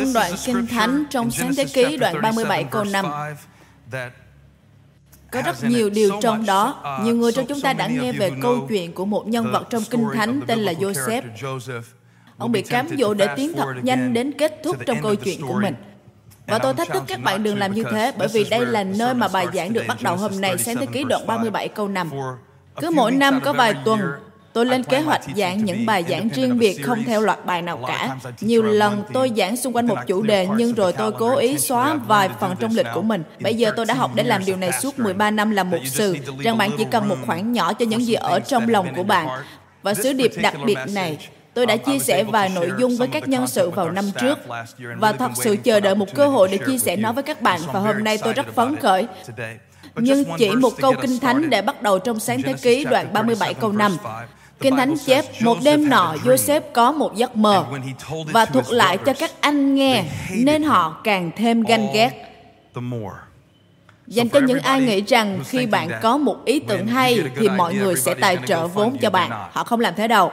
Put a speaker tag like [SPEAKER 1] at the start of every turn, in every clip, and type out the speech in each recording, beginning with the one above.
[SPEAKER 1] Phân đoạn Kinh Thánh trong Sáng Thế Ký đoạn 37 câu 5 có rất nhiều điều trong đó. Nhiều người trong chúng ta đã nghe về câu chuyện của một nhân vật trong Kinh Thánh tên là Joseph. Ông bị cám dỗ để tiến thật nhanh đến kết thúc trong câu chuyện của mình. Và tôi thách thức các bạn đừng làm như thế, bởi vì đây là nơi mà bài giảng được bắt đầu hôm nay, sáng thế ký đoạn 37 câu 5. Cứ mỗi năm có vài tuần, Tôi lên kế hoạch giảng những bài giảng riêng biệt không theo loạt bài nào cả. Nhiều lần tôi giảng xung quanh một chủ đề nhưng rồi tôi cố ý xóa vài phần trong lịch của mình. Bây giờ tôi đã học để làm điều này suốt 13 năm làm mục sư, rằng bạn chỉ cần một khoản nhỏ cho những gì ở trong lòng của bạn. Và sứ điệp đặc biệt này Tôi đã chia sẻ vài nội dung với các nhân sự vào năm trước và thật sự chờ đợi một cơ hội để chia sẻ nó với các bạn và hôm nay tôi rất phấn khởi. Nhưng chỉ một câu kinh thánh để bắt đầu trong sáng thế ký đoạn 37 câu 5. Kinh Thánh chép, một đêm nọ Joseph có một giấc mơ và thuật lại cho các anh nghe, nên họ càng thêm ganh ghét. Dành cho những ai nghĩ rằng khi bạn có một ý tưởng hay thì mọi người sẽ tài trợ vốn cho bạn. Họ không làm thế đâu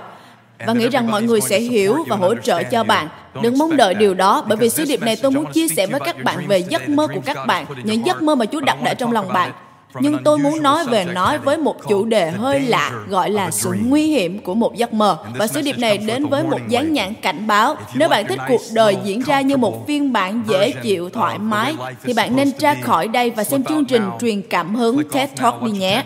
[SPEAKER 1] và nghĩ rằng mọi người sẽ hiểu và hỗ trợ cho bạn. Đừng mong đợi điều đó, bởi vì sứ điệp này tôi muốn chia sẻ với các bạn về giấc mơ của các bạn, những giấc mơ mà Chúa đặt để trong lòng bạn. Nhưng tôi muốn nói về nói với một chủ đề hơi lạ gọi là sự nguy hiểm của một giấc mơ. Và sứ điệp này đến với một dáng nhãn cảnh báo. Nếu bạn thích cuộc đời diễn ra như một phiên bản dễ chịu, thoải mái, thì bạn nên ra khỏi đây và xem chương trình truyền cảm hứng TED Talk đi nhé.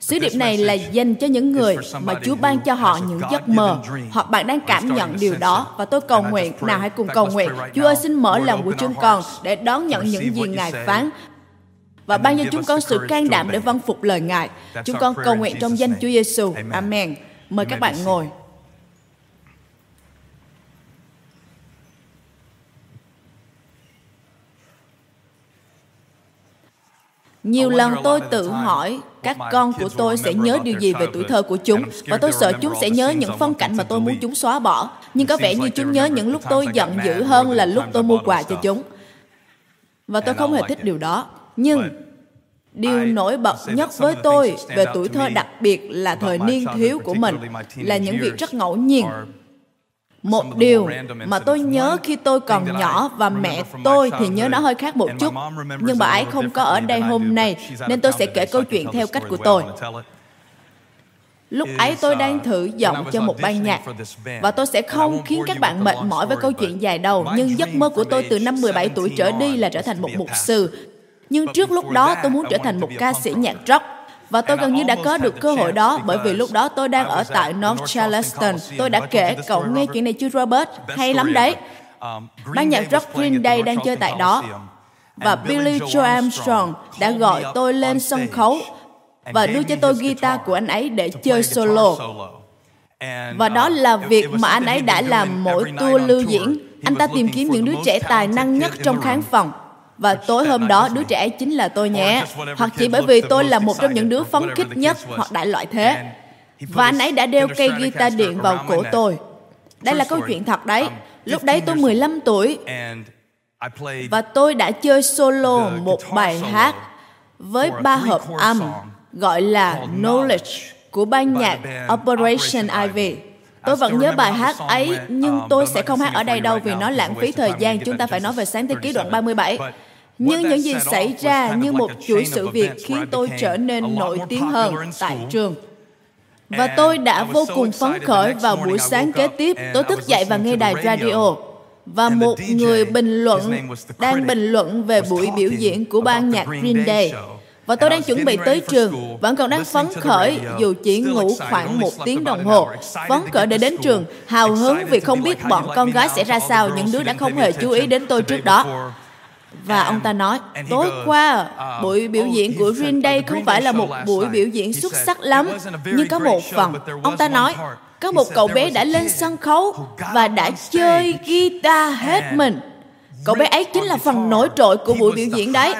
[SPEAKER 1] Sứ điệp này là dành cho những người mà Chúa ban cho họ những giấc mơ, hoặc bạn đang cảm nhận điều đó. Và tôi cầu nguyện, nào hãy cùng cầu nguyện. Chúa ơi xin mở lòng của chúng con để đón nhận những gì Ngài phán và ban cho chúng con sự can đảm để vâng phục lời Ngài. Chúng con cầu nguyện trong danh Chúa Giêsu. Amen. Mời các bạn ngồi. Nhiều lần tôi tự hỏi các con của tôi sẽ nhớ điều gì về tuổi thơ của chúng và tôi sợ chúng sẽ nhớ những phong cảnh mà tôi muốn chúng xóa bỏ. Nhưng có vẻ như chúng nhớ những lúc tôi giận dữ hơn là lúc tôi mua quà cho chúng. Và tôi không hề thích điều đó. Nhưng điều nổi bật nhất với tôi về tuổi thơ đặc biệt là thời niên thiếu của mình là những việc rất ngẫu nhiên. một điều mà tôi nhớ khi tôi còn nhỏ và mẹ tôi thì nhớ nó hơi khác một chút nhưng bà ấy không có ở đây hôm nay nên tôi sẽ kể câu chuyện theo cách của tôi. lúc ấy tôi đang uh, thử giọng cho một ban nhạc và tôi sẽ không khiến các bạn mệt mỏi với câu chuyện dài đầu nhưng giấc mơ của tôi từ năm 17 tuổi trở đi là trở thành một mục sư nhưng trước lúc đó tôi muốn trở thành một ca sĩ nhạc rock và tôi gần như đã có được cơ hội đó bởi vì lúc đó tôi đang ở tại North Charleston. Tôi đã kể cậu nghe chuyện này chưa Robert? Hay lắm đấy. Ban nhạc rock Green Day đang chơi tại đó. Và Billy Joe Armstrong đã gọi tôi lên sân khấu và đưa cho tôi guitar của anh ấy để chơi solo. Và đó là việc mà anh ấy đã làm mỗi tour lưu diễn. Anh ta tìm kiếm những đứa trẻ tài năng nhất trong khán phòng và tối hôm đó đứa trẻ ấy chính là tôi nhé. Hoặc chỉ bởi vì tôi là một trong những đứa phấn khích nhất hoặc đại loại thế. Và anh ấy đã đeo cây guitar điện vào cổ tôi. Đây là câu chuyện thật đấy. Lúc đấy tôi 15 tuổi. Và tôi đã chơi solo một bài hát với ba hợp âm gọi là Knowledge của ban nhạc Operation Ivy. Tôi vẫn nhớ bài hát ấy, nhưng tôi sẽ không hát ở đây đâu vì nó lãng phí thời gian. Chúng ta phải nói về sáng thế ký đoạn 37. Nhưng những gì xảy ra như một chuỗi sự việc khiến tôi trở nên nổi tiếng hơn tại trường. Và tôi đã vô cùng phấn khởi vào buổi sáng kế tiếp. Tôi thức dậy và nghe đài radio. Và một người bình luận đang bình luận về buổi biểu diễn của ban nhạc Green Day. Và tôi đang chuẩn bị tới trường, vẫn còn đang phấn khởi dù chỉ ngủ khoảng một tiếng đồng hồ. Phấn khởi để đến trường, hào hứng vì không biết bọn con gái sẽ ra sao, những đứa đã không hề chú ý đến tôi trước đó. Và ông ta nói, tối qua, uh, buổi biểu oh, diễn của Green Day không phải là một buổi biểu diễn xuất sắc lắm, nhưng có một phần. Ông ta nói, có một cậu bé đã lên sân khấu và đã chơi guitar hết mình. Cậu bé ấy chính là phần nổi trội của buổi biểu diễn đấy.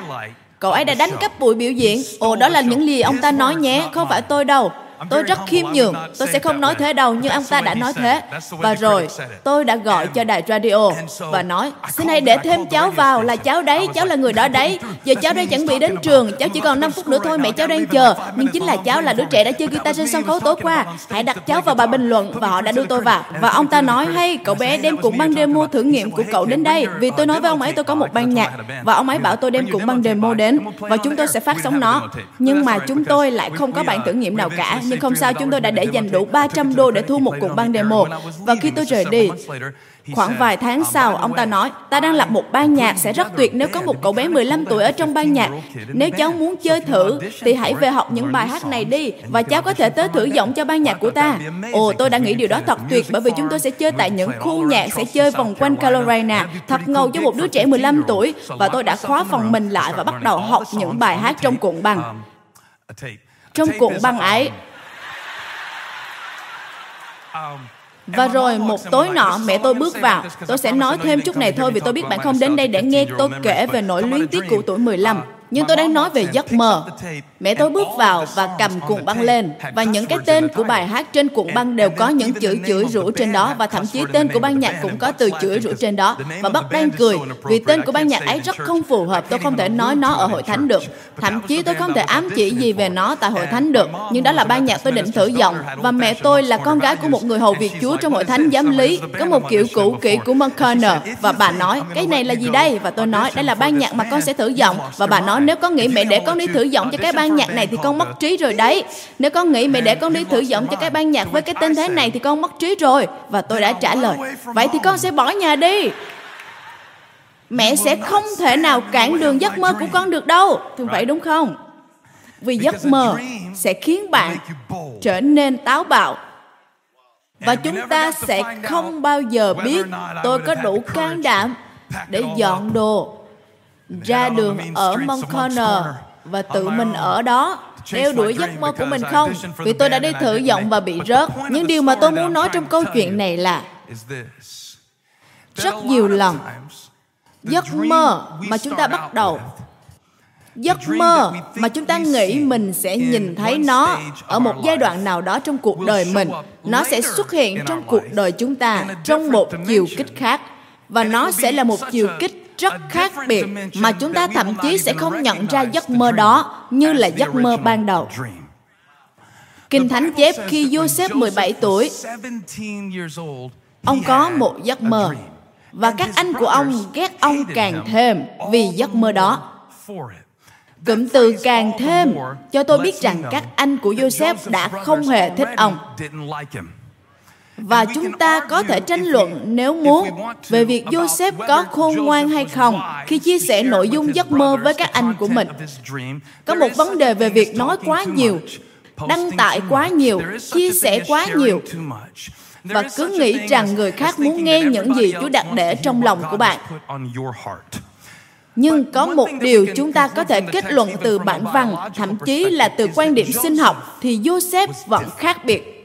[SPEAKER 1] Cậu ấy đã đánh cắp buổi biểu diễn. Ồ, đó là những gì ông ta nói nhé, không phải tôi đâu. Tôi rất khiêm nhường. Tôi sẽ không nói thế đâu, nhưng ông ta đã nói thế. Và rồi, tôi đã gọi cho đài radio và nói, xin hãy để thêm cháu vào, là cháu đấy, cháu là người đó đấy. Giờ cháu đang chuẩn bị đến trường, cháu chỉ còn 5 phút nữa thôi, mẹ cháu đang chờ. Nhưng chính là cháu là đứa trẻ đã chơi guitar trên sân khấu tối qua. Hãy đặt cháu vào bài bình luận và họ đã đưa tôi vào. Và ông ta nói, hay cậu bé đem cuộn băng demo thử nghiệm của cậu đến đây. Vì tôi nói với ông ấy tôi có một ban nhạc và ông ấy bảo tôi đem cuộn băng demo đến và chúng tôi sẽ phát sóng nó. Nhưng mà chúng tôi lại không có bản thử nghiệm nào cả. Nhưng không sao, chúng tôi đã để dành đủ 300 đô để thu một cuộn băng demo. Và khi tôi rời đi, Khoảng vài tháng sau, ông ta nói, ta đang lập một ban nhạc sẽ rất tuyệt nếu có một cậu bé 15 tuổi ở trong ban nhạc. Nếu cháu muốn chơi thử, thì hãy về học những bài hát này đi, và cháu có thể tới thử giọng cho ban nhạc của ta. Ồ, tôi đã nghĩ điều đó thật tuyệt, bởi vì chúng tôi sẽ chơi tại những khu nhạc sẽ chơi vòng quanh Carolina, thật ngầu cho một đứa trẻ 15 tuổi, và tôi đã khóa phòng mình lại và bắt đầu học những bài hát trong cuộn băng. Trong cuộn băng ấy, và rồi một tối nọ mẹ tôi bước vào. Tôi sẽ nói thêm chút này thôi vì tôi biết bạn không đến đây. để nghe tôi kể về nỗi luyến tiếc của tuổi 15 nhưng tôi đang nói về giấc mơ. Mẹ tôi bước vào và cầm cuộn băng lên và những cái tên của bài hát trên cuộn băng đều có những chữ chửi rủa trên đó và thậm chí tên của ban nhạc cũng có từ chửi rủa trên đó. Và bắt đang cười vì tên của ban nhạc ấy rất không phù hợp. Tôi không thể nói nó ở hội thánh được. Thậm chí tôi không thể ám chỉ gì về nó tại hội thánh được. Nhưng đó là ban nhạc tôi định thử giọng và mẹ tôi là con gái của một người hầu việc Chúa trong hội thánh giám lý có một kiểu cũ kỹ của McConnell và bà nói cái này là gì đây và tôi nói đây là ban nhạc mà con sẽ thử giọng và bà nói nếu con nghĩ mẹ để con đi thử giọng cho cái ban nhạc này thì con mất trí rồi đấy. Nếu con nghĩ mẹ để con đi thử giọng cho cái ban nhạc với cái tên thế này thì con mất trí rồi. Và tôi đã trả lời, vậy thì con sẽ bỏ nhà đi. Mẹ sẽ không thể nào cản đường giấc mơ của con được đâu. Thường vậy đúng không? Vì giấc mơ sẽ khiến bạn trở nên táo bạo. Và chúng ta sẽ không bao giờ biết tôi có đủ can đảm để dọn đồ ra đường ở Montclair và tự mình ở đó. Đeo đuổi giấc mơ của mình không? vì tôi đã đi thử giọng và bị rớt. những điều mà tôi muốn nói trong câu chuyện này là rất nhiều lần giấc mơ mà chúng ta bắt đầu giấc mơ mà chúng ta nghĩ mình sẽ nhìn thấy nó ở một giai đoạn nào đó trong cuộc đời mình. nó sẽ xuất hiện trong cuộc đời chúng ta trong một chiều kích khác và nó sẽ là một chiều kích rất khác biệt mà chúng ta thậm chí sẽ không nhận ra giấc mơ đó như là giấc mơ ban đầu. Kinh Thánh chép khi Joseph 17 tuổi, ông có một giấc mơ. và các anh của ông ghét ông càng thêm vì giấc mơ đó. Cụm từ càng thêm cho tôi biết rằng các anh của Joseph đã không hề thích ông và chúng ta có thể tranh luận nếu muốn về việc Joseph có khôn ngoan hay không khi chia sẻ nội dung giấc mơ với các anh của mình. Có một vấn đề về việc nói quá nhiều, đăng tải quá nhiều, chia sẻ quá nhiều và cứ nghĩ rằng người khác muốn nghe những gì Chúa đặt để trong lòng của bạn. Nhưng có một điều chúng ta có thể kết luận từ bản văn, thậm chí là từ quan điểm sinh học, thì Joseph vẫn khác biệt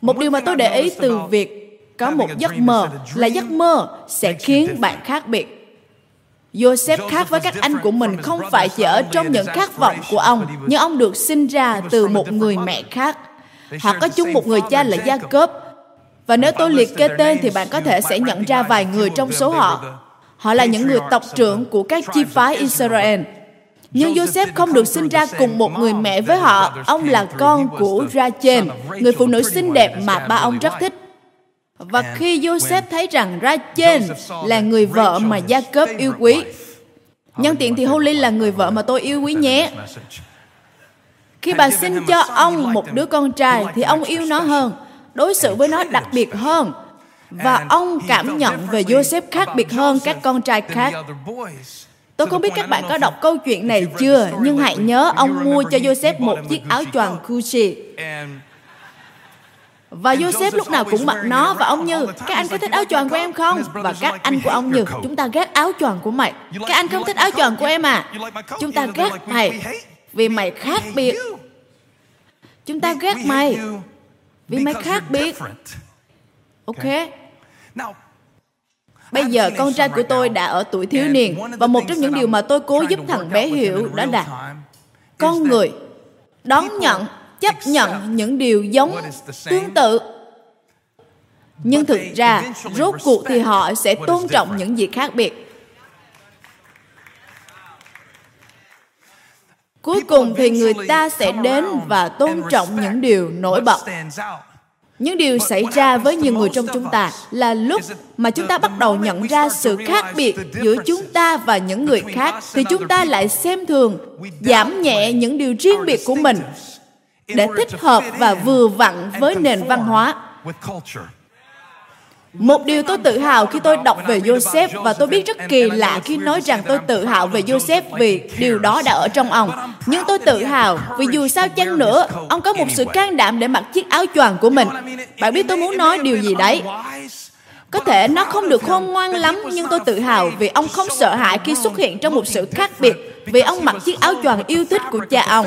[SPEAKER 1] một điều mà tôi để ý từ việc có một giấc mơ là giấc mơ sẽ khiến bạn khác biệt Joseph khác với các anh của mình không phải chỉ ở trong những khát vọng của ông, nhưng ông được sinh ra từ một người mẹ khác. Họ có chung một người cha là Jacob. Và nếu tôi liệt kê tên thì bạn có thể sẽ nhận ra vài người trong số họ. Họ là những người tộc trưởng của các chi phái Israel. Nhưng Joseph không được sinh ra cùng một người mẹ với họ. Ông là con của Rachel, người phụ nữ xinh đẹp mà ba ông rất thích. Và khi Joseph thấy rằng Rachel là người vợ mà Jacob yêu quý, nhân tiện thì Holly là người vợ mà tôi yêu quý nhé. Khi bà sinh cho ông một đứa con trai thì ông yêu nó hơn, đối xử với nó đặc biệt hơn. Và ông cảm nhận về Joseph khác biệt hơn các con trai khác. Tôi không biết các bạn có đọc câu chuyện này chưa, nhưng hãy nhớ ông mua cho Joseph một chiếc áo choàng Gucci. Và Joseph lúc nào cũng mặc nó và ông như Các anh có thích áo choàng của em không? Và các anh của ông như Chúng ta ghét áo choàng của mày. Các anh không thích áo choàng của em à? Chúng ta ghét mày Vì mày khác biệt. Chúng ta ghét mày Vì mày khác biệt. Ok Bây giờ con trai của tôi đã ở tuổi thiếu niên và một trong những điều mà tôi cố giúp thằng bé hiểu đó là con người đón nhận chấp nhận những điều giống tương tự. Nhưng thực ra rốt cuộc thì họ sẽ tôn trọng những gì khác biệt. Cuối cùng thì người ta sẽ đến và tôn trọng những điều nổi bật những điều xảy ra với nhiều người trong chúng ta là lúc mà chúng ta bắt đầu nhận ra sự khác biệt giữa chúng ta và những người khác thì chúng ta lại xem thường giảm nhẹ những điều riêng biệt của mình để thích hợp và vừa vặn với nền văn hóa một điều tôi tự hào khi tôi đọc về Joseph và tôi biết rất kỳ lạ khi nói rằng tôi tự hào về Joseph vì điều đó đã ở trong ông. Nhưng tôi tự hào vì dù sao chăng nữa, ông có một sự can đảm để mặc chiếc áo choàng của mình. Bạn biết tôi muốn nói điều gì đấy? Có thể nó không được khôn ngoan lắm, nhưng tôi tự hào vì ông không sợ hãi khi xuất hiện trong một sự khác biệt, vì ông mặc chiếc áo choàng yêu thích của cha ông.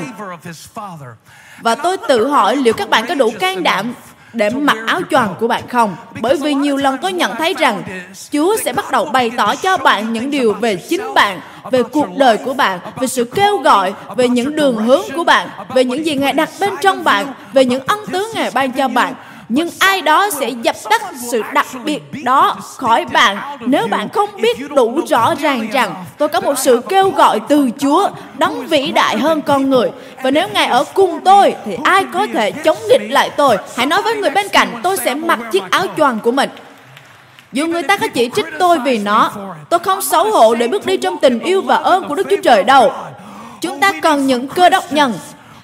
[SPEAKER 1] Và tôi tự hỏi liệu các bạn có đủ can đảm để mặc áo choàng của bạn không? bởi vì nhiều lần tôi nhận thấy rằng chúa sẽ bắt đầu bày tỏ cho bạn những điều về chính bạn về cuộc đời của bạn về sự kêu gọi về những đường hướng của bạn về những gì ngài đặt bên trong bạn về những ân tứ ngài ban cho bạn nhưng ai đó sẽ dập tắt sự đặc biệt đó khỏi bạn. Nếu bạn không biết đủ rõ ràng rằng tôi có một sự kêu gọi từ Chúa đấng vĩ đại hơn con người. Và nếu Ngài ở cùng tôi thì ai có thể chống nghịch lại tôi? Hãy nói với người bên cạnh, tôi sẽ mặc chiếc áo choàng của mình. Dù người ta có chỉ trích tôi vì nó, tôi không xấu hổ để bước đi trong tình yêu và ơn của Đức Chúa Trời đâu. Chúng ta cần những cơ đốc nhân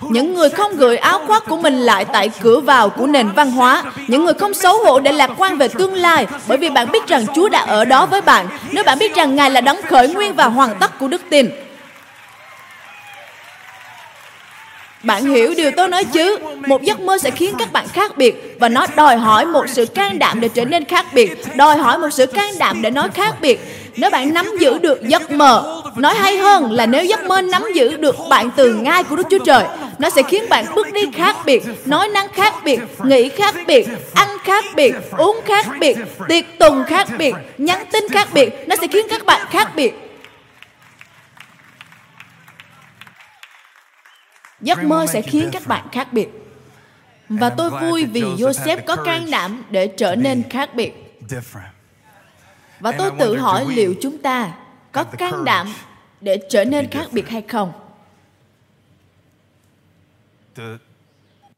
[SPEAKER 1] những người không gửi áo khoác của mình lại tại cửa vào của nền văn hóa. Những người không xấu hổ để lạc quan về tương lai. Bởi vì bạn biết rằng chúa đã ở đó với bạn. Nếu bạn biết rằng ngài là đấng khởi nguyên và hoàn tất của đức tin. Bạn hiểu điều tôi nói chứ? Một giấc mơ sẽ khiến các bạn khác biệt. Và nó đòi hỏi một sự can đảm để trở nên khác biệt, đòi hỏi một sự can đảm để nói khác biệt. Nếu bạn nắm giữ được giấc mơ, nói hay hơn là nếu giấc mơ nắm giữ được bạn từ ngai của Đức Chúa Trời, nó sẽ khiến bạn bước đi khác biệt, nói năng khác biệt, nghĩ khác biệt, ăn khác biệt, uống khác biệt, tiệc tùng khác biệt, nhắn tin khác biệt. Nó sẽ khiến các bạn khác biệt Giấc mơ sẽ khiến các bạn khác biệt. Và tôi vui vì Joseph có can đảm để trở nên khác biệt. Và tôi tự hỏi liệu chúng ta có can đảm để trở nên khác biệt hay không?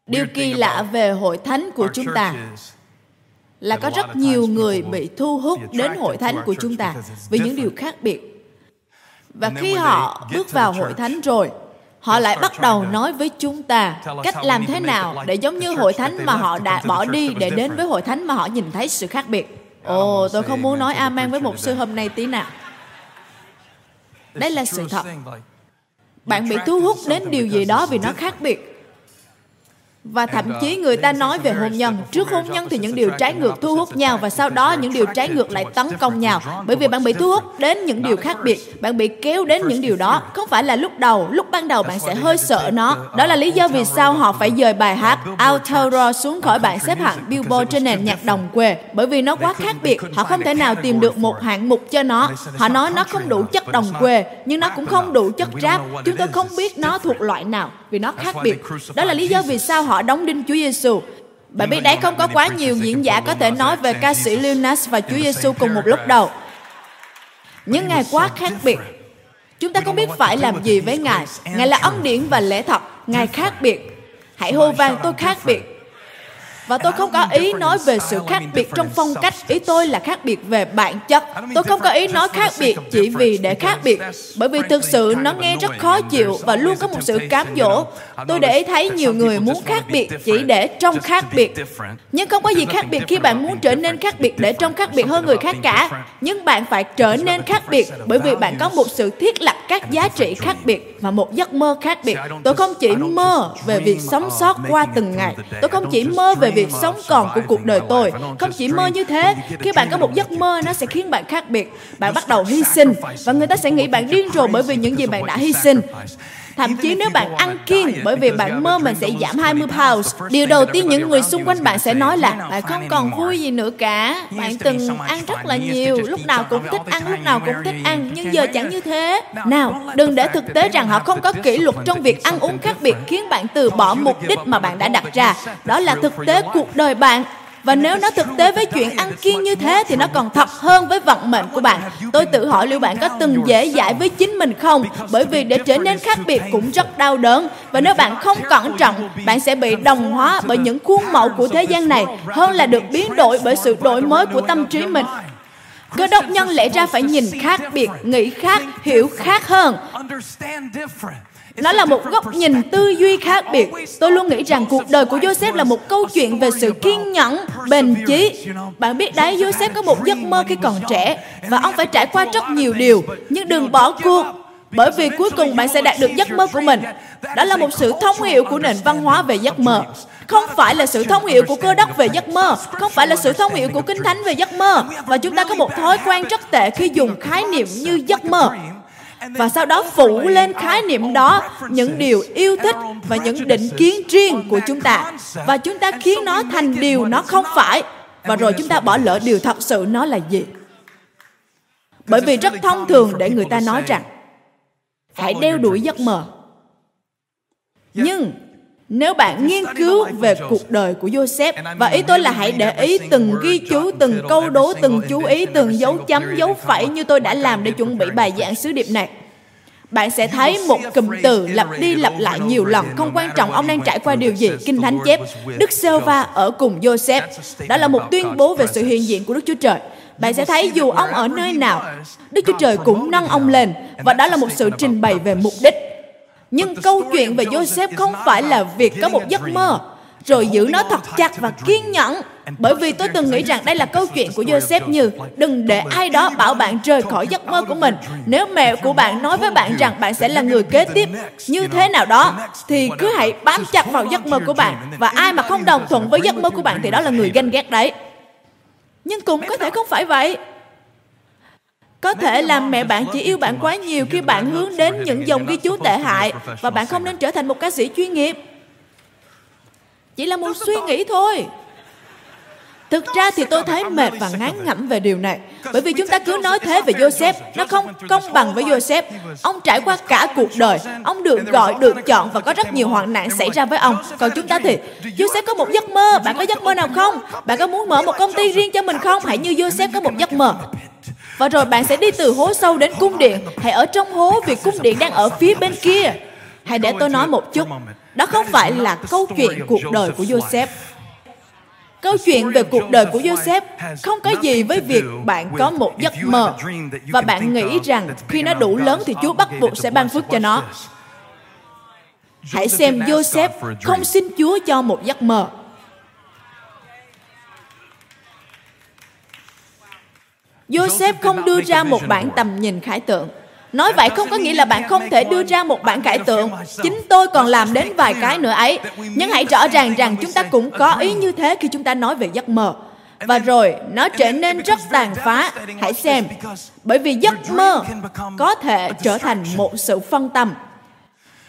[SPEAKER 1] Điều kỳ lạ về hội thánh của chúng ta là có rất nhiều người bị thu hút đến hội thánh của chúng ta vì những điều khác biệt. Và khi họ bước vào hội thánh rồi, họ lại bắt đầu nói với chúng ta cách làm thế nào để giống như hội thánh mà họ đã bỏ đi để đến với hội thánh mà họ nhìn thấy sự khác biệt. Ồ tôi không muốn nói amen với một sư hôm nay tí nào. Đây là sự thật. bạn bị thu hút đến điều gì đó vì nó khác biệt và thậm chí người ta nói về hôn nhân. trước hôn nhân thì những điều trái ngược thu hút nhau và sau đó những điều trái ngược lại tấn công nhau. bởi vì bạn bị thu hút đến những điều khác biệt bạn bị kéo đến những điều đó. không phải là lúc đầu lúc ban đầu bạn sẽ hơi sợ nó? đó là lý do vì sao họ phải dời bài hát Outro xuống khỏi bảng xếp hạng Billboard trên nền nhạc đồng quê. bởi vì nó quá khác biệt họ không thể nào tìm được một hạng mục cho nó họ nói nó. không đủ chất đồng quê nhưng nó cũng không đủ chất rap chúng tôi không biết nó thuộc loại nào vì nó khác biệt đó là lý do vì sao họ đóng đinh Chúa Giêsu. Bạn biết đấy không có quá nhiều diễn giả có thể nói về ca sĩ Lil Nas và Chúa Giêsu cùng một lúc đâu. Nhưng Ngài quá khác biệt. Chúng ta không biết phải làm gì với Ngài. Ngài là ân điển và lẽ thật. Ngài khác biệt. Hãy hô vang tôi khác biệt. Và tôi không có ý nói về sự khác biệt trong phong cách, ý tôi là khác biệt về bản chất. Tôi không có ý nói khác biệt chỉ vì để khác biệt, bởi vì thực sự nó nghe rất khó chịu và luôn có một sự cám dỗ. Tôi để ý thấy nhiều người muốn khác biệt chỉ để trong khác biệt. Nhưng không có gì khác biệt khi bạn muốn trở nên khác biệt để trong khác biệt hơn người khác cả. Nhưng bạn phải trở nên khác biệt bởi vì bạn có một sự thiết lập các giá trị khác biệt và một giấc mơ khác biệt. Tôi không chỉ mơ về việc sống sót qua từng ngày. Tôi không chỉ mơ về việc việc sống còn của cuộc đời tôi. Không chỉ mơ như thế, khi bạn có một giấc mơ, nó sẽ khiến bạn khác biệt. Bạn bắt đầu hy sinh, và người ta sẽ nghĩ bạn điên rồ bởi vì những gì bạn đã hy sinh. Thậm chí nếu bạn ăn kiêng bởi vì bạn mơ mình sẽ giảm 20 pounds, điều đầu tiên những người xung quanh bạn sẽ nói là bạn không còn vui gì nữa cả. Bạn từng ăn rất là nhiều, lúc nào cũng thích ăn, lúc nào cũng thích ăn, nhưng giờ chẳng như thế. Nào, đừng để thực tế rằng họ không có kỷ luật trong việc ăn uống khác biệt khiến bạn từ bỏ mục đích mà bạn đã đặt ra. Đó là thực tế cuộc đời bạn và nếu nó thực tế với chuyện ăn kiêng như thế thì nó còn thật hơn với vận mệnh của bạn. Tôi tự hỏi liệu bạn có từng dễ dãi với chính mình không? Bởi vì để trở nên khác biệt cũng rất đau đớn. Và nếu bạn không cẩn trọng, bạn sẽ bị đồng hóa bởi những khuôn mẫu của thế gian này hơn là được biến đổi bởi sự đổi mới của tâm trí mình. Cơ đốc nhân lẽ ra phải nhìn khác biệt, nghĩ khác, hiểu khác hơn. Nó là một góc nhìn tư duy khác biệt. Tôi luôn nghĩ rằng cuộc đời của Joseph là một câu chuyện về sự kiên nhẫn, bền chí. Bạn biết đấy, Joseph có một giấc mơ khi còn trẻ và ông phải trải qua rất nhiều điều. Nhưng đừng bỏ cuộc, bởi vì cuối cùng bạn sẽ đạt được giấc mơ của mình. Đó là một sự thông hiểu của nền văn hóa về giấc mơ. Không phải là sự thông hiểu của cơ đốc về giấc mơ, không phải là sự thông hiểu của kinh thánh về giấc mơ. Và chúng ta có một thói quen rất tệ khi dùng khái niệm như giấc mơ và sau đó phủ lên khái niệm đó, những điều yêu thích và những định kiến riêng của chúng ta. Và chúng ta khiến nó thành điều nó không phải. Và rồi chúng ta bỏ lỡ điều thật sự nó là gì? Bởi vì rất thông thường để người ta nói rằng hãy đeo đuổi giấc mơ. Nhưng nếu bạn nghiên cứu về cuộc đời của Joseph và ý tôi là hãy để ý từng ghi chú, từng câu đố, từng chú ý, từng dấu chấm, dấu phẩy như tôi đã làm để chuẩn bị bài giảng sứ điệp này. Bạn sẽ thấy một cụm từ lặp đi lặp lại nhiều lần, không quan trọng ông đang trải qua điều gì. Kinh Thánh chép, Đức Sê-va ở cùng Joseph. Đó là một tuyên bố về sự hiện diện của Đức Chúa Trời. Bạn sẽ thấy dù ông ở nơi nào, Đức Chúa Trời cũng nâng ông lên. Và đó là một sự trình bày về mục đích nhưng câu chuyện về Joseph không phải là việc có một giấc mơ, rồi giữ nó thật chặt và kiên nhẫn. Bởi vì tôi từng nghĩ rằng đây là câu chuyện của Joseph như đừng để ai đó bảo bạn rời khỏi giấc mơ của mình. Nếu mẹ của bạn nói với bạn rằng bạn sẽ là người kế tiếp như thế nào đó, thì cứ hãy bám chặt vào giấc mơ của bạn. Và ai mà không đồng thuận với giấc mơ của bạn thì đó là người ganh ghét đấy. Nhưng cũng có thể không phải vậy. Có thể là mẹ bạn chỉ yêu bạn quá nhiều khi bạn hướng đến những dòng ghi chú tệ hại và bạn không nên trở thành một ca sĩ chuyên nghiệp. Chỉ là một suy nghĩ thôi. Thực ra thì tôi thấy mệt và ngán ngẩm về điều này Bởi vì chúng ta cứ nói thế về Joseph Nó không công bằng với Joseph Ông trải qua cả cuộc đời Ông được gọi, được chọn và có rất nhiều hoạn nạn xảy ra với ông Còn chúng ta thì Joseph có một giấc mơ Bạn có giấc mơ nào không? Bạn có muốn mở một công ty riêng cho mình không? Hãy như Joseph có một giấc mơ và rồi bạn sẽ đi từ hố sâu đến cung điện. Hãy ở trong hố vì cung điện đang ở phía bên kia. Hãy để tôi nói một chút. Đó không phải là câu chuyện cuộc đời của Joseph. Câu chuyện về cuộc đời của Joseph không có gì với việc bạn có một giấc mơ và bạn nghĩ rằng khi nó đủ lớn thì Chúa bắt buộc sẽ ban phước cho nó. Hãy xem Joseph không xin Chúa cho một giấc mơ Joseph không đưa ra một bản tầm nhìn khải tượng. Nói vậy không có nghĩa là bạn không thể đưa ra một bản khải tượng. Chính tôi còn làm đến vài cái nữa ấy. Nhưng hãy rõ ràng rằng chúng ta cũng có ý như thế khi chúng ta nói về giấc mơ. Và rồi nó trở nên rất tàn phá. Hãy xem. Bởi vì giấc mơ có thể trở thành một sự phân tâm.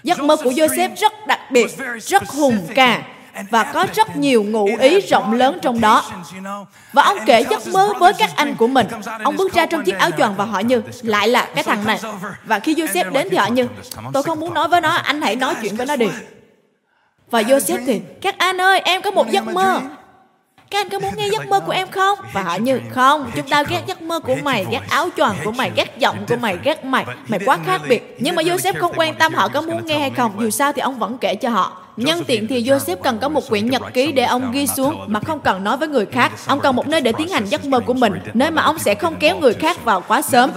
[SPEAKER 1] Giấc mơ của Joseph rất đặc biệt, rất hùng ca và có rất nhiều ngụ ý rộng lớn trong đó. Và ông kể giấc mơ với các anh của mình. Ông bước ra trong chiếc áo choàng và hỏi như, lại là cái thằng này. Và khi Joseph đến thì họ như, tôi không muốn nói với nó, anh hãy nói chuyện với nó đi. Và Joseph thì, các anh ơi, em có một giấc mơ. Các anh có muốn nghe giấc mơ của em không? Và họ như, không, chúng tao ghét giấc mơ của mày, ghét áo choàng của mày, ghét giọng của mày, ghét mày. Mày quá khác biệt. Nhưng mà Joseph không quan tâm họ có muốn nghe hay không. Dù sao thì ông vẫn kể cho họ. Nhân tiện thì Joseph cần có một quyển nhật ký để ông ghi xuống mà không cần nói với người khác. Ông cần một nơi để tiến hành giấc mơ của mình, nơi mà ông sẽ không kéo người khác vào quá sớm.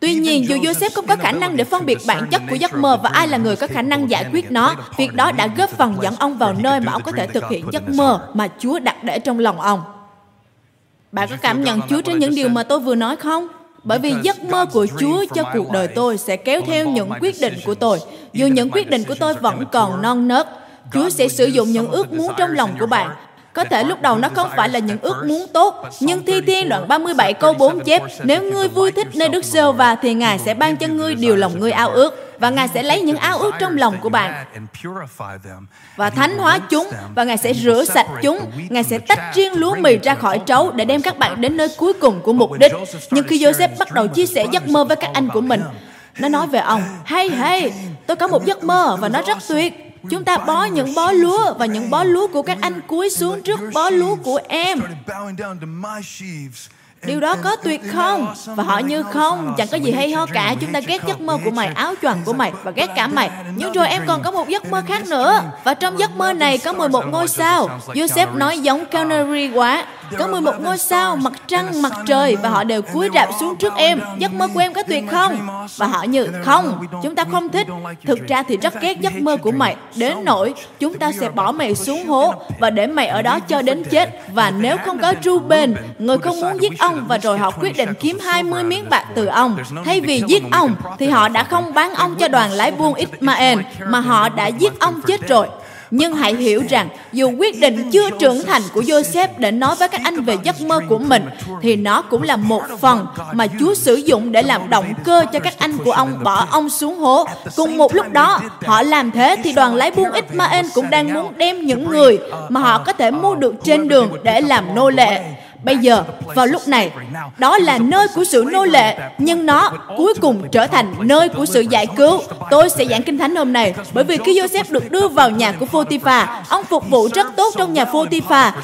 [SPEAKER 1] Tuy nhiên, dù Joseph không có khả năng để phân biệt bản chất của giấc mơ và ai là người có khả năng giải quyết nó, việc đó đã góp phần dẫn ông vào nơi mà ông có thể thực hiện giấc mơ mà Chúa đặt để trong lòng ông. Bạn có cảm nhận Chúa trên những điều mà tôi vừa nói không? Bởi vì giấc mơ của Chúa cho cuộc đời tôi sẽ kéo theo những quyết định của tôi. Dù những quyết định của tôi vẫn còn non nớt, Chúa sẽ sử dụng những ước muốn trong lòng của bạn có thể lúc đầu nó không phải là những ước muốn tốt, nhưng Thi Thiên đoạn 37 câu 4 chép, nếu ngươi vui thích nơi Đức giê va thì Ngài sẽ ban cho ngươi điều lòng ngươi ao ước và Ngài sẽ lấy những ao ước trong lòng của bạn và thánh hóa chúng và Ngài sẽ rửa sạch chúng. Ngài sẽ tách riêng lúa mì ra khỏi trấu để đem các bạn đến nơi cuối cùng của mục đích. Nhưng khi Joseph bắt đầu chia sẻ giấc mơ với các anh của mình, nó nói về ông, hey hey tôi có một giấc mơ và nó rất tuyệt. Chúng ta bó những bó lúa và những bó lúa của các anh cúi xuống trước bó lúa của em. Điều đó có tuyệt không? Và họ như không, chẳng có gì hay ho cả. Chúng ta ghét giấc mơ của mày, áo choàng của mày và ghét cả mày. Nhưng rồi em còn có một giấc mơ khác nữa. Và trong giấc mơ này có 11 ngôi sao. Joseph nói giống Canary quá. Có 11 ngôi sao, mặt trăng, mặt trời và họ đều cúi rạp xuống trước em. Giấc mơ của em có tuyệt không? Và họ như, không, chúng ta không thích. Thực ra thì rất ghét giấc mơ của mày. Đến nỗi chúng ta sẽ bỏ mày xuống hố và để mày ở đó cho đến chết. Và nếu không có Ruben, người không muốn giết ông và rồi họ quyết định kiếm 20 miếng bạc từ ông. Thay vì giết ông thì họ đã không bán ông cho đoàn lái buôn Ismael mà họ đã giết ông chết rồi. Nhưng hãy hiểu rằng, dù quyết định chưa trưởng thành của Joseph để nói với các anh về giấc mơ của mình, thì nó cũng là một phần mà Chúa sử dụng để làm động cơ cho các anh của ông bỏ ông xuống hố. Cùng một lúc đó, họ làm thế thì đoàn lái buôn Ismael cũng đang muốn đem những người mà họ có thể mua được trên đường để làm nô lệ Bây giờ, vào lúc này, đó là nơi của sự nô lệ, nhưng nó cuối cùng trở thành nơi của sự giải cứu. Tôi sẽ giảng kinh thánh hôm nay, bởi vì khi Joseph được đưa vào nhà của Potiphar, ông phục vụ rất tốt trong nhà Potiphar.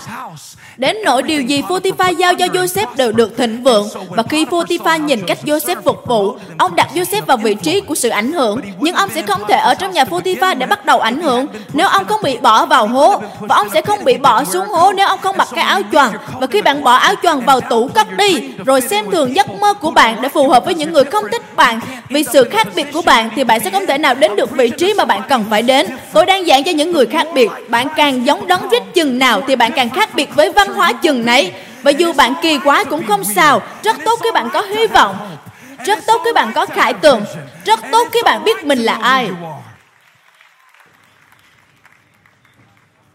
[SPEAKER 1] Đến nỗi điều gì Potiphar giao cho Joseph đều được thịnh vượng. Và khi Potiphar nhìn cách Joseph phục vụ, ông đặt Joseph vào vị trí của sự ảnh hưởng. Nhưng ông sẽ không thể ở trong nhà Potiphar để bắt đầu ảnh hưởng nếu ông không bị bỏ vào hố. Và ông sẽ không bị bỏ xuống hố nếu ông không mặc cái áo choàng. Và khi bạn bỏ áo choàng vào tủ cất đi, rồi xem thường giấc mơ của bạn để phù hợp với những người không thích bạn. Vì sự khác biệt của bạn thì bạn sẽ không thể nào đến được vị trí mà bạn cần phải đến. Tôi đang giảng cho những người khác biệt. Bạn càng giống đấng rít chừng nào thì bạn càng khác biệt với văn văn hóa chừng nấy. Và dù bạn kỳ quá cũng không sao. Rất tốt khi bạn có hy vọng. Rất tốt khi bạn có khải tượng. Rất tốt khi bạn biết mình là ai.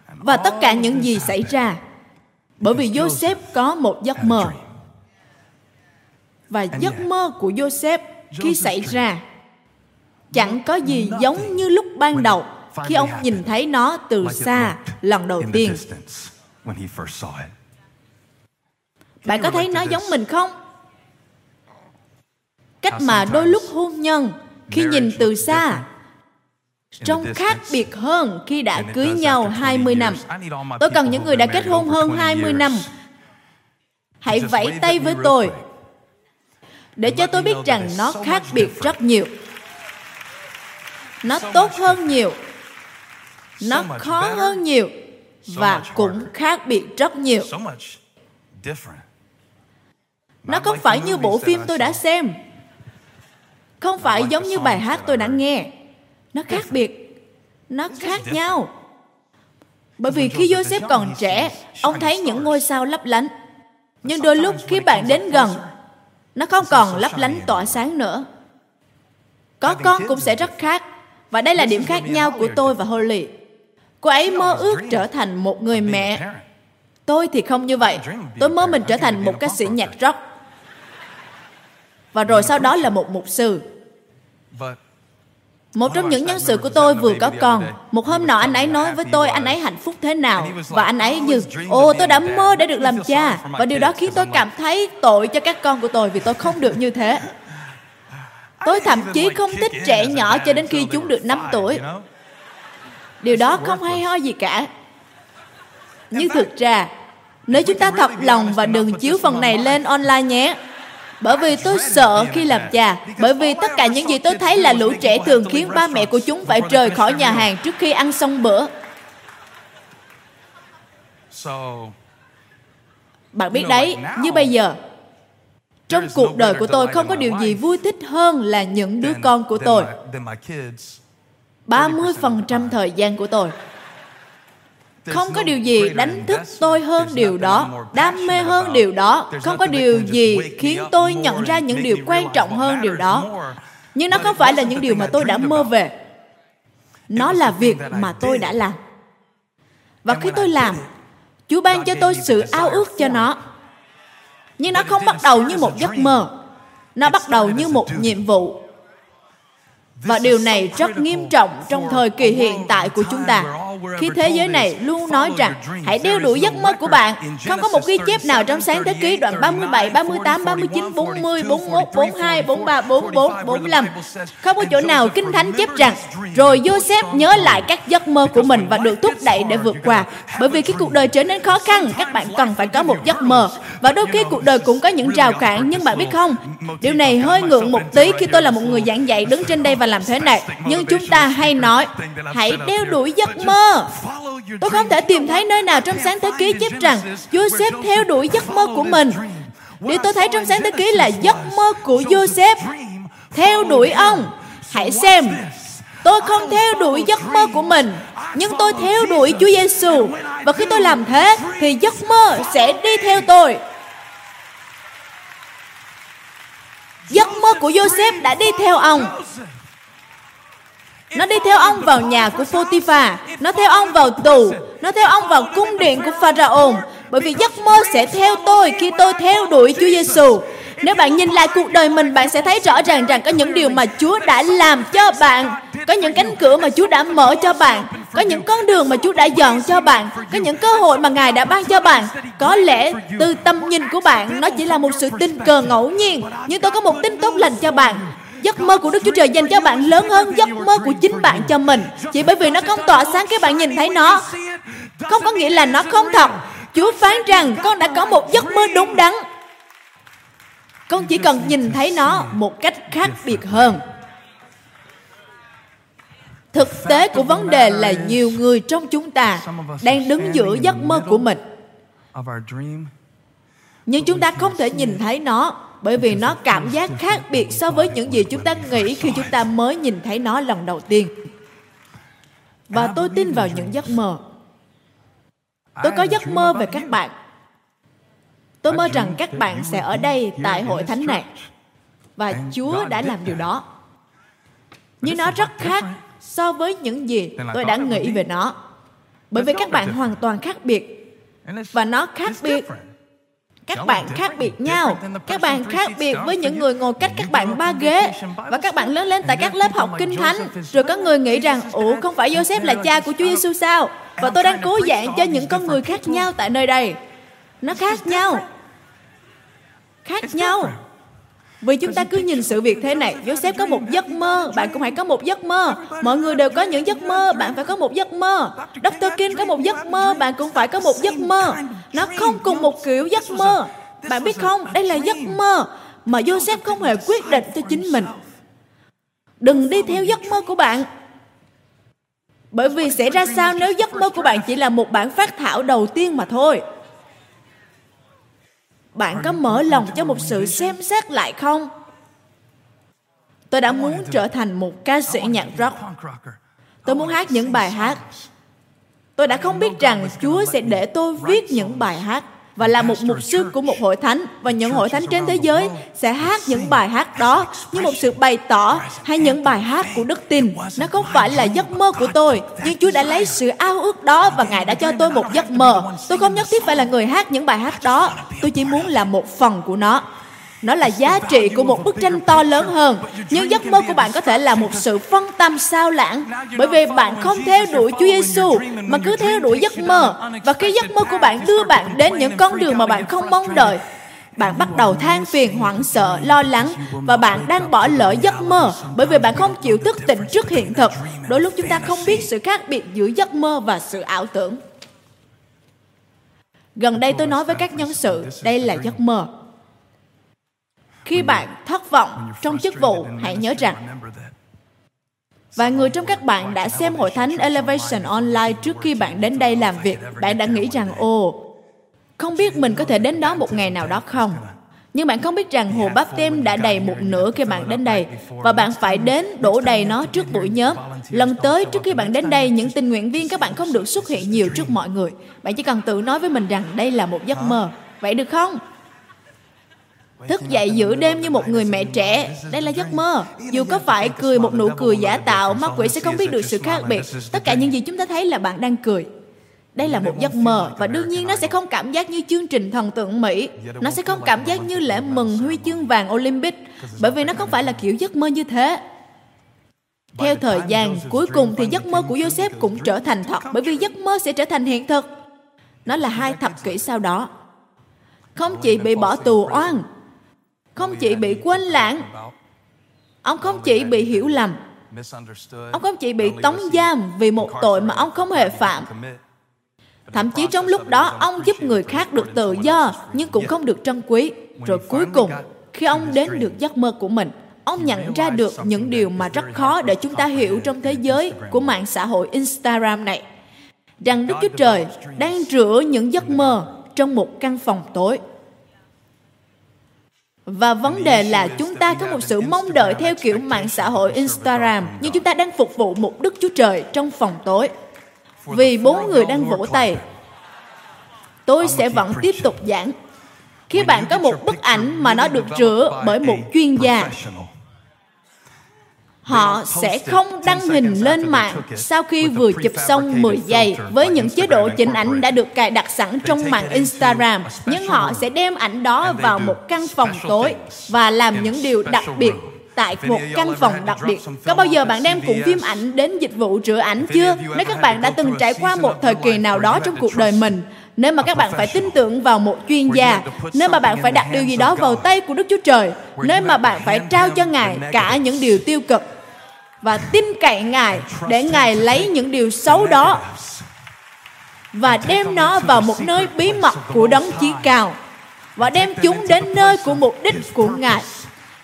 [SPEAKER 1] Và tất cả những gì xảy ra. Bởi vì Joseph có một giấc mơ. Và giấc mơ của Joseph khi xảy ra chẳng có gì giống như lúc ban đầu khi ông nhìn thấy nó từ xa lần đầu tiên bạn có thấy nó giống mình không? Cách mà đôi lúc hôn nhân khi nhìn từ xa trông khác biệt hơn khi đã cưới nhau 20 năm. Tôi cần những người đã kết hôn hơn 20 năm. Hãy vẫy tay với tôi để cho tôi biết rằng nó khác biệt rất nhiều. Nó tốt hơn nhiều. Nó khó hơn nhiều và cũng khác biệt rất nhiều. Nó không phải như bộ phim tôi đã xem. Không phải giống như bài hát tôi đã nghe. Nó khác biệt. Nó khác nhau. Bởi vì khi Joseph còn trẻ ông thấy những ngôi sao lấp lánh. Nhưng đôi lúc khi bạn đến gần nó không còn lấp lánh tỏa sáng nữa. Có con cũng sẽ rất khác. Và đây là điểm khác nhau của tôi và Holly cô ấy mơ ước trở thành một người mẹ. tôi thì không như vậy. Tôi mơ mình trở thành một ca sĩ nhạc rock. Và rồi sau đó là một mục sư. Một trong những nhân sự của tôi vừa có con. một hôm nọ anh ấy nói với tôi anh ấy hạnh phúc thế nào? và anh ấy như ồ tôi đã mơ để được làm cha. và điều đó khiến tôi cảm thấy tội cho các con của tôi vì tôi không được như thế. Tôi thậm chí không thích trẻ nhỏ cho đến khi chúng được 5 tuổi điều đó không hay ho gì cả. Nhưng thực ra nếu chúng ta thật lòng và đừng chiếu phần này lên online nhé. Bởi vì tôi sợ khi làm cha bởi vì tất cả những gì tôi thấy là lũ trẻ thường khiến ba mẹ của chúng phải rời khỏi nhà hàng trước khi ăn xong bữa. Bạn biết đấy như bây giờ trong cuộc đời của tôi không có điều gì vui thích hơn là những đứa con của tôi 30% thời gian của tôi. Không có điều gì đánh thức tôi hơn điều đó đam mê hơn điều đó. Không có điều gì khiến tôi nhận ra những điều quan trọng hơn điều đó. nhưng nó không phải là những điều mà tôi đã mơ về. Nó là việc mà tôi đã làm. Và khi tôi làm chúa ban cho tôi sự ao ước cho nó. Nhưng nó không bắt đầu như một giấc mơ. Nó bắt đầu như một nhiệm vụ Và điều này rất nghiêm trọng trong thời kỳ hiện tại của chúng ta. Khi thế giới này luôn nói rằng hãy đeo đuổi giấc mơ của bạn, không có một ghi chép nào trong sáng thế ký đoạn 37, 38, 39, 40, 41, 42, 43, 44, 45. Không có chỗ nào Kinh Thánh chép rằng rồi Joseph nhớ lại các giấc mơ của mình và được thúc đẩy để vượt qua. Bởi vì khi cuộc đời trở nên khó khăn, các bạn cần phải có một giấc mơ. Và đôi khi cuộc đời cũng có những rào cản, nhưng bạn biết không? Điều này hơi ngượng một tí khi tôi là một người giảng dạy đứng trên đây và làm thế này. Nhưng chúng ta hay nói, hãy đeo đuổi giấc mơ. Tôi không thể tìm thấy nơi nào trong sáng thế ký chép rằng Joseph theo đuổi giấc mơ của mình. Điều tôi thấy trong sáng thế ký là giấc mơ của Joseph theo đuổi ông. Hãy xem, tôi không theo đuổi giấc mơ của mình, nhưng tôi theo đuổi Chúa Giêsu. Và khi tôi làm thế, thì giấc mơ sẽ đi theo tôi. Giấc mơ của Joseph đã đi theo ông. Nó đi theo ông vào nhà của Potiphar, nó theo ông vào tù, nó theo ông vào cung điện của Pharaoh. Bởi vì giấc mơ sẽ theo tôi khi tôi theo đuổi Chúa Giêsu. Nếu bạn nhìn lại cuộc đời mình, bạn sẽ thấy rõ ràng rằng có những điều mà Chúa đã làm cho bạn, có những cánh cửa mà Chúa đã mở cho bạn, có những con đường mà Chúa đã dọn cho bạn, có những cơ hội mà Ngài đã ban cho bạn. Có lẽ từ tâm nhìn của bạn, nó chỉ là một sự tình cờ ngẫu nhiên, nhưng tôi có một tin tốt lành cho bạn. Giấc mơ của Đức Chúa Trời dành cho bạn lớn hơn giấc mơ của chính bạn cho mình. Chỉ bởi vì nó không tỏa sáng khi bạn nhìn thấy nó. Không có nghĩa là nó không thật. Chúa phán rằng con đã có một giấc mơ đúng đắn. Con chỉ cần nhìn thấy nó một cách khác biệt hơn. Thực tế của vấn đề là nhiều người trong chúng ta đang đứng giữa giấc mơ của mình. Nhưng chúng ta không thể nhìn thấy nó bởi vì nó cảm giác khác biệt so với những gì chúng ta nghĩ khi chúng ta mới nhìn thấy nó lần đầu tiên. Và tôi tin vào những giấc mơ. Tôi có giấc mơ về các bạn. Tôi mơ rằng các bạn sẽ ở đây tại hội thánh này. Và Chúa đã làm điều đó. Nhưng nó rất khác so với những gì tôi đã nghĩ về nó. Bởi vì các bạn hoàn toàn khác biệt. Và nó khác biệt các bạn khác biệt nhau. các bạn khác biệt với những người ngồi cách các bạn ba ghế và các bạn lớn lên tại các lớp học kinh thánh. rồi có người nghĩ rằng ủa không phải Joseph là cha của Chúa Giêsu sao? Và tôi đang cố giảng cho những con người khác nhau tại nơi đây. Nó khác nhau. khác nhau vì chúng ta cứ nhìn sự việc thế này. Joseph có một giấc mơ. Bạn cũng hãy có một giấc mơ. Mọi người đều có những giấc mơ. Bạn phải có một giấc mơ. Dr. King có một giấc mơ. Bạn cũng phải có một giấc mơ. Nó không cùng một kiểu giấc mơ. Bạn biết không? Đây là giấc mơ Mà Joseph không hề quyết định cho chính mình. Đừng đi theo giấc mơ của bạn. Bởi vì sẽ ra sao nếu giấc mơ của bạn chỉ là một bản phát thảo đầu tiên mà thôi? Bạn có mở lòng cho một sự xem xét lại không? Tôi đã muốn trở thành một ca sĩ nhạc rock. Tôi muốn hát những bài hát. Tôi đã không biết rằng chúa sẽ để tôi viết những bài hát và là một mục sư của một hội thánh. Và những hội thánh trên thế giới sẽ hát những bài hát đó như một sự bày tỏ hay những bài hát của đức tin. Nó không phải là giấc mơ của tôi, nhưng chúa đã lấy sự ao ước đó và ngài đã cho tôi một giấc mơ. Tôi không nhất thiết phải là người hát những bài hát đó. Tôi chỉ muốn là một phần của nó nó là giá trị của một bức tranh to lớn hơn. Nhưng giấc mơ của bạn có thể là một sự phân tâm sao lãng. Bởi vì bạn không theo đuổi Chúa Giêsu, mà cứ theo đuổi giấc mơ. Và khi giấc mơ của bạn đưa bạn đến những con đường mà bạn không mong đợi, bạn bắt đầu than phiền, hoảng sợ, lo lắng. Và bạn đang bỏ lỡ giấc mơ bởi vì bạn không chịu thức tỉnh trước hiện thực. Đôi lúc chúng ta không biết sự khác biệt giữa giấc mơ và sự ảo tưởng. Gần đây tôi nói với các nhân sự, đây là giấc mơ khi bạn thất vọng trong chức vụ hãy nhớ rằng vài người trong các bạn đã xem hội thánh Elevation Online trước khi bạn đến đây làm việc. Bạn đã nghĩ rằng, ồ, không biết mình có thể đến đó một ngày nào đó không? Nhưng bạn không biết rằng hồ bắp tem đã đầy một nửa khi bạn đến đây và bạn phải đến đổ đầy nó trước buổi nhóm. Lần tới trước khi bạn đến đây, những tình nguyện viên các bạn không được xuất hiện nhiều trước mọi người. Bạn chỉ cần tự nói với mình rằng đây là một giấc mơ. Vậy được không? Thức dậy giữa đêm như một người mẹ trẻ, đây là giấc mơ. Dù có phải cười một nụ cười giả tạo, ma quỷ sẽ không biết được sự khác biệt. Tất cả những gì chúng ta thấy là bạn đang cười. Đây là một giấc mơ và đương nhiên nó sẽ không cảm giác như chương trình thần tượng Mỹ. Nó sẽ không cảm giác như lễ mừng huy chương vàng Olympic bởi vì nó không phải là kiểu giấc mơ như thế. Theo thời gian, cuối cùng thì giấc mơ của Joseph cũng trở thành thật bởi vì giấc mơ sẽ trở thành hiện thực. Nó là hai thập kỷ sau đó. Không chỉ bị bỏ tù oan, không chỉ bị quên lãng, ông không chỉ bị hiểu lầm, ông không chỉ bị tống giam vì một tội mà ông không hề phạm. Thậm chí trong lúc đó ông giúp người khác được tự do nhưng cũng không được trân quý. Rồi cuối cùng, khi ông đến được giấc mơ của mình, ông nhận ra được những điều mà rất khó để chúng ta hiểu trong thế giới của mạng xã hội Instagram này. Rằng Đức Chúa Trời đang rửa những giấc mơ trong một căn phòng tối. Và vấn đề là chúng ta có một sự mong đợi theo kiểu mạng xã hội Instagram, nhưng chúng ta đang phục vụ một Đức Chúa Trời trong phòng tối. Vì bốn người đang vỗ tay, tôi sẽ vẫn tiếp tục giảng. Khi bạn có một bức ảnh mà nó được rửa bởi một chuyên gia, họ sẽ không đăng hình lên mạng sau khi vừa chụp xong 10 giây với những chế độ chỉnh ảnh đã được cài đặt sẵn trong mạng Instagram, nhưng họ sẽ đem ảnh đó vào một căn phòng tối và làm những điều đặc biệt tại một căn phòng đặc biệt. Có bao giờ bạn đem cuộn phim ảnh đến dịch vụ rửa ảnh chưa? Nếu các bạn đã từng trải qua một thời kỳ nào đó trong cuộc đời mình, nếu mà các bạn phải tin tưởng vào một chuyên gia, nếu mà bạn phải đặt điều gì đó vào tay của Đức Chúa Trời, nếu mà bạn phải trao cho Ngài cả những điều tiêu cực và tin cậy Ngài để Ngài lấy những điều xấu đó và đem nó vào một nơi bí mật của đấng chí cao và đem chúng đến nơi của mục đích của Ngài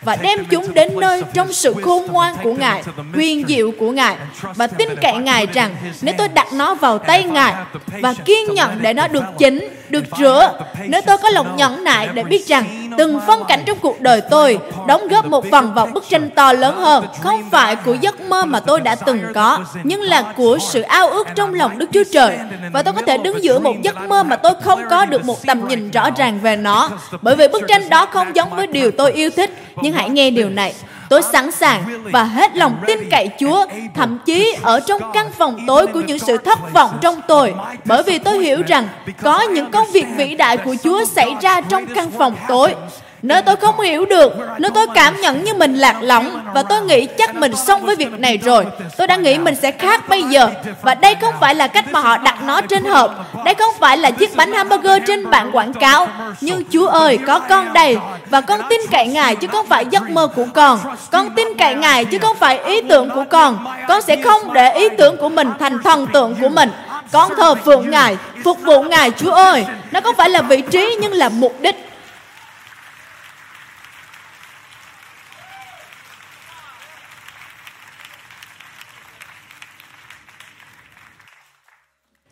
[SPEAKER 1] và đem chúng đến nơi trong sự khôn ngoan của Ngài, huyền diệu của Ngài và tin cậy Ngài rằng nếu tôi đặt nó vào tay Ngài và kiên nhẫn để nó được chỉnh, được rửa, nếu tôi có lòng nhẫn nại để biết rằng từng phân cảnh trong cuộc đời tôi đóng góp một phần vào bức tranh to lớn hơn, không phải của giấc mơ mà tôi đã từng có, nhưng là của sự ao ước trong lòng Đức Chúa Trời. Và tôi có thể đứng giữa một giấc mơ mà tôi không có được một tầm nhìn rõ ràng về nó, bởi vì bức tranh đó không giống với điều tôi yêu thích, nhưng hãy nghe điều này. Tôi sẵn sàng và hết lòng tin cậy Chúa, thậm chí ở trong căn phòng tối của những sự thất vọng trong tôi, bởi vì tôi hiểu rằng có những công việc vĩ đại của Chúa xảy ra trong căn phòng tối. Nếu tôi không hiểu được, nếu tôi cảm nhận như mình lạc lõng và tôi nghĩ chắc mình xong với việc này rồi, tôi đã nghĩ mình sẽ khác bây giờ. Và đây không phải là cách mà họ đặt nó trên hộp, đây không phải là chiếc bánh hamburger trên bảng quảng cáo. Nhưng Chúa ơi, có con đây và con tin cậy Ngài chứ không phải giấc mơ của con. Con tin cậy Ngài chứ không phải ý tưởng của con. Con sẽ không để ý tưởng của mình thành thần tượng của mình. Con thờ phượng Ngài, phục vụ Ngài Chúa ơi. Nó không phải là vị trí nhưng là mục đích.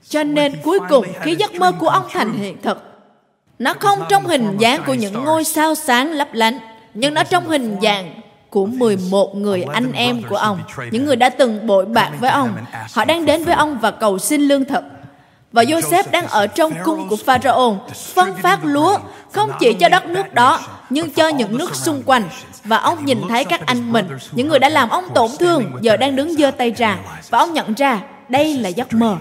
[SPEAKER 1] Cho nên cuối cùng khi giấc mơ của ông thành hiện thực, nó không trong hình dáng của những ngôi sao sáng lấp lánh, nhưng nó trong hình dạng của 11 người anh em của ông, những người đã từng bội bạc với ông. Họ đang đến với ông và cầu xin lương thực. Và Joseph đang ở trong cung của Pharaoh, phân phát lúa, không chỉ cho đất nước đó, nhưng cho những nước xung quanh. Và ông nhìn thấy các anh mình, những người đã làm ông tổn thương, giờ đang đứng giơ tay ra. Và ông nhận ra, đây là giấc mơ.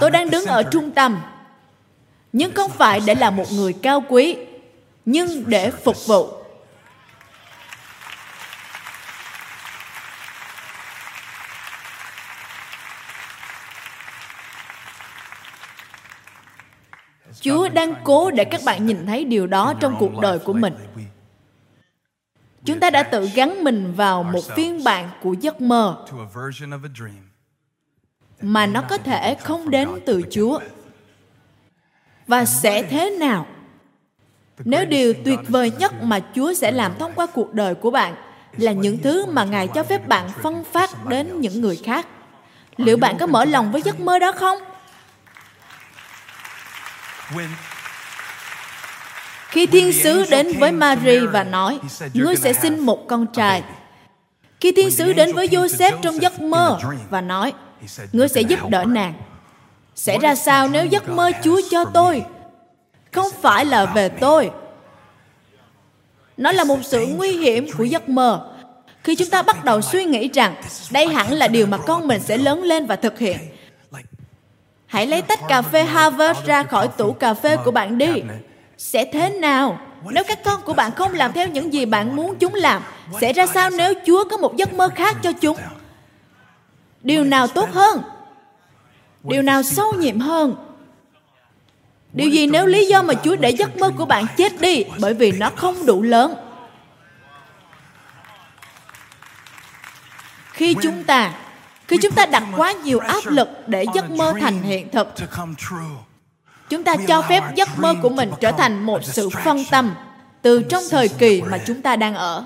[SPEAKER 1] Tôi đang đứng ở trung tâm, nhưng không phải để là một người cao quý, nhưng để phục vụ. Chúa đang cố để các bạn nhìn thấy điều đó trong cuộc đời của mình. Chúng ta đã tự gắn mình vào một phiên bản của giấc mơ mà nó có thể không đến từ Chúa. Và sẽ thế nào? Nếu điều tuyệt vời nhất mà Chúa sẽ làm thông qua cuộc đời của bạn là những thứ mà Ngài cho phép bạn phân phát đến những người khác, liệu bạn có mở lòng với giấc mơ đó không? Khi thiên sứ đến với Mary và nói, ngươi sẽ sinh một con trai. Khi thiên sứ đến với Joseph trong giấc mơ và nói, Ngươi sẽ giúp đỡ nàng. Sẽ ra sao nếu giấc mơ Chúa cho tôi không phải là về tôi? Nó là một sự nguy hiểm của giấc mơ. Khi chúng ta bắt đầu suy nghĩ rằng đây hẳn là điều mà con mình sẽ lớn lên và thực hiện. Hãy lấy tách cà phê Harvard ra khỏi tủ cà phê của bạn đi. Sẽ thế nào nếu các con của bạn không làm theo những gì bạn muốn chúng làm, sẽ ra sao nếu chúa có một giấc mơ khác cho chúng điều nào tốt hơn? Điều nào sâu nhiệm hơn? Điều gì nếu lý do mà chúa để giấc mơ của bạn chết đi bởi vì nó không đủ lớn. khi chúng ta khi chúng ta đặt quá nhiều áp lực để giấc mơ thành hiện thực chúng ta cho phép giấc mơ của mình trở thành một sự phân tâm từ trong thời kỳ mà chúng ta đang ở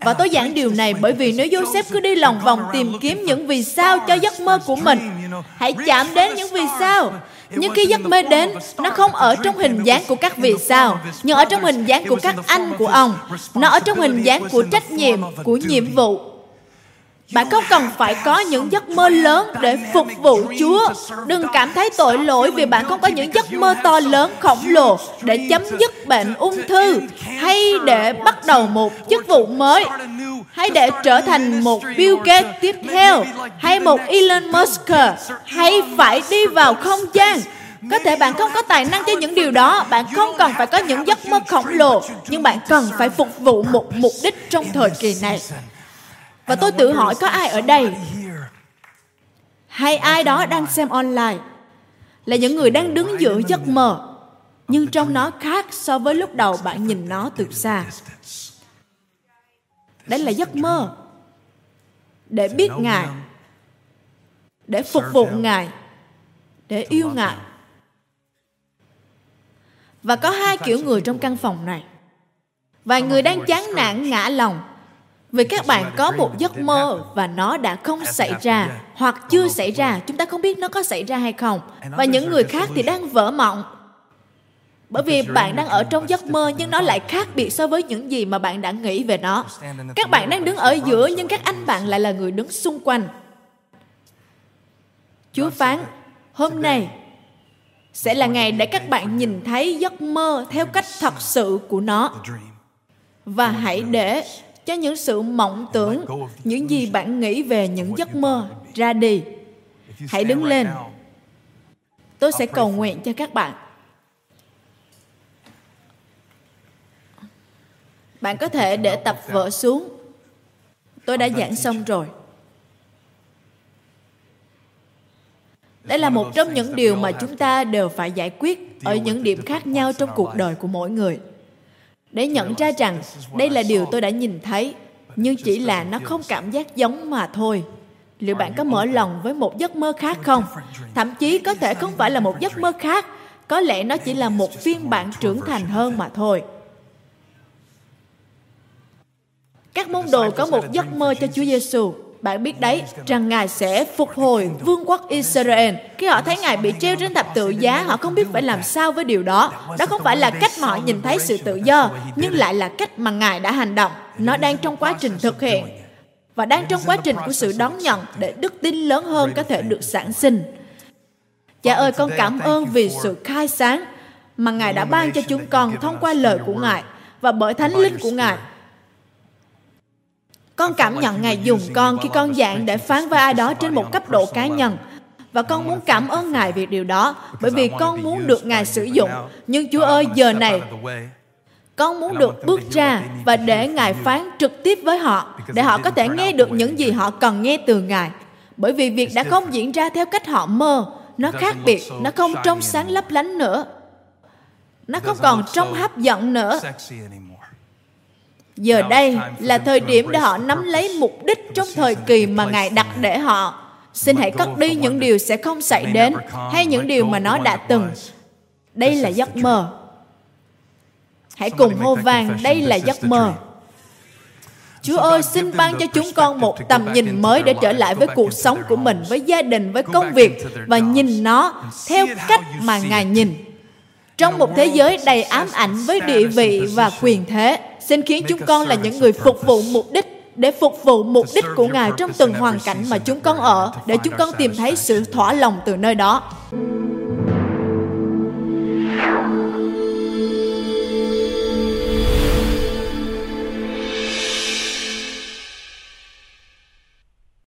[SPEAKER 1] và tôi giảng điều này bởi vì nếu Joseph cứ đi lòng vòng tìm kiếm những vì sao cho giấc mơ của mình, hãy chạm đến những vì sao. Nhưng khi giấc mơ đến, nó không ở trong hình dáng của các vì sao, nhưng ở trong hình dáng của các anh của ông. Nó ở trong hình dáng của trách nhiệm, của nhiệm vụ, bạn không cần phải có những giấc mơ lớn để phục vụ Chúa. Đừng cảm thấy tội lỗi vì bạn không có những giấc mơ to lớn, khổng lồ để chấm dứt bệnh ung thư. Hay để bắt đầu một chức vụ mới. Hay để trở thành một Bill Gates tiếp theo. Hay một Elon Musk. Hay phải đi vào không gian. Có thể bạn không có tài năng cho những điều đó. Bạn không cần phải có những giấc mơ khổng lồ. Nhưng bạn cần phải phục vụ một mục đích trong thời kỳ này và tôi tự hỏi có ai ở đây? Hay ai đó đang xem online? Là những người đang đứng giữa giấc mơ, nhưng trong nó khác so với lúc đầu bạn nhìn nó từ xa. Đây là giấc mơ. Để biết ngài, để phục vụ ngài, để yêu ngài. Và có hai kiểu người trong căn phòng này. Vài người đang chán nản ngã lòng vì các bạn có một giấc mơ và nó đã không xảy ra hoặc chưa xảy ra, chúng ta không biết nó có xảy ra hay không. Và những người khác thì đang vỡ mộng. Bởi vì bạn đang ở trong giấc mơ nhưng nó lại khác biệt so với những gì mà bạn đã nghĩ về nó. Các bạn đang đứng ở giữa nhưng các anh bạn lại là người đứng xung quanh. Chúa phán, hôm nay sẽ là ngày để các bạn nhìn thấy giấc mơ theo cách thật sự của nó. Và hãy để cho những sự mộng tưởng, những gì bạn nghĩ về những giấc mơ ra đi. Hãy đứng lên. Tôi sẽ cầu nguyện cho các bạn. Bạn có thể để tập vở xuống. Tôi đã giảng xong rồi. Đây là một trong những điều mà chúng ta đều phải giải quyết ở những điểm khác nhau trong cuộc đời của mỗi người để nhận ra rằng đây là điều tôi đã nhìn thấy nhưng chỉ là nó không cảm giác giống mà thôi. Liệu bạn có mở lòng với một giấc mơ khác không? thậm chí có thể không phải là một giấc mơ khác có lẽ nó chỉ là một phiên bản trưởng thành hơn mà thôi. Các môn đồ có một giấc mơ cho Chúa Giêsu bạn biết đấy rằng Ngài sẽ phục hồi vương quốc Israel. Khi họ thấy Ngài bị treo trên thập tự giá, họ không biết phải làm sao với điều đó. Đó không phải là cách mà họ nhìn thấy sự tự do, nhưng lại là cách mà Ngài đã hành động. Nó đang trong quá trình thực hiện và đang trong quá trình của sự đón nhận để đức tin lớn hơn có thể được sản sinh. Cha ơi, con cảm ơn vì sự khai sáng mà Ngài đã ban cho chúng con thông qua lời của Ngài và bởi thánh linh của Ngài con cảm nhận Ngài dùng con khi con dạng để phán với ai đó trên một cấp độ cá nhân. Và con muốn cảm ơn Ngài vì điều đó, bởi vì con muốn được Ngài sử dụng. Nhưng Chúa ơi, giờ này, con muốn được bước ra và để Ngài phán trực tiếp với họ, để họ có thể nghe được những gì họ cần nghe từ Ngài. Bởi vì việc đã không diễn ra theo cách họ mơ, nó khác biệt, nó không trong sáng lấp lánh nữa. Nó không còn trong hấp dẫn nữa Giờ đây là thời điểm để họ nắm lấy mục đích trong thời kỳ mà Ngài đặt để họ. Xin hãy cất đi những điều sẽ không xảy đến hay những điều mà nó đã từng. Đây là giấc mơ. Hãy cùng hô vang, đây là giấc mơ. Chúa ơi, xin ban cho chúng con một tầm nhìn mới để trở lại với cuộc sống của mình, với gia đình, với công việc và nhìn nó theo cách mà Ngài nhìn. Trong một thế giới đầy ám ảnh với địa vị và quyền thế, Xin khiến chúng con là những người phục vụ mục đích để phục vụ mục đích của Ngài trong từng hoàn cảnh mà chúng con ở, để chúng con tìm thấy sự thỏa lòng từ nơi đó.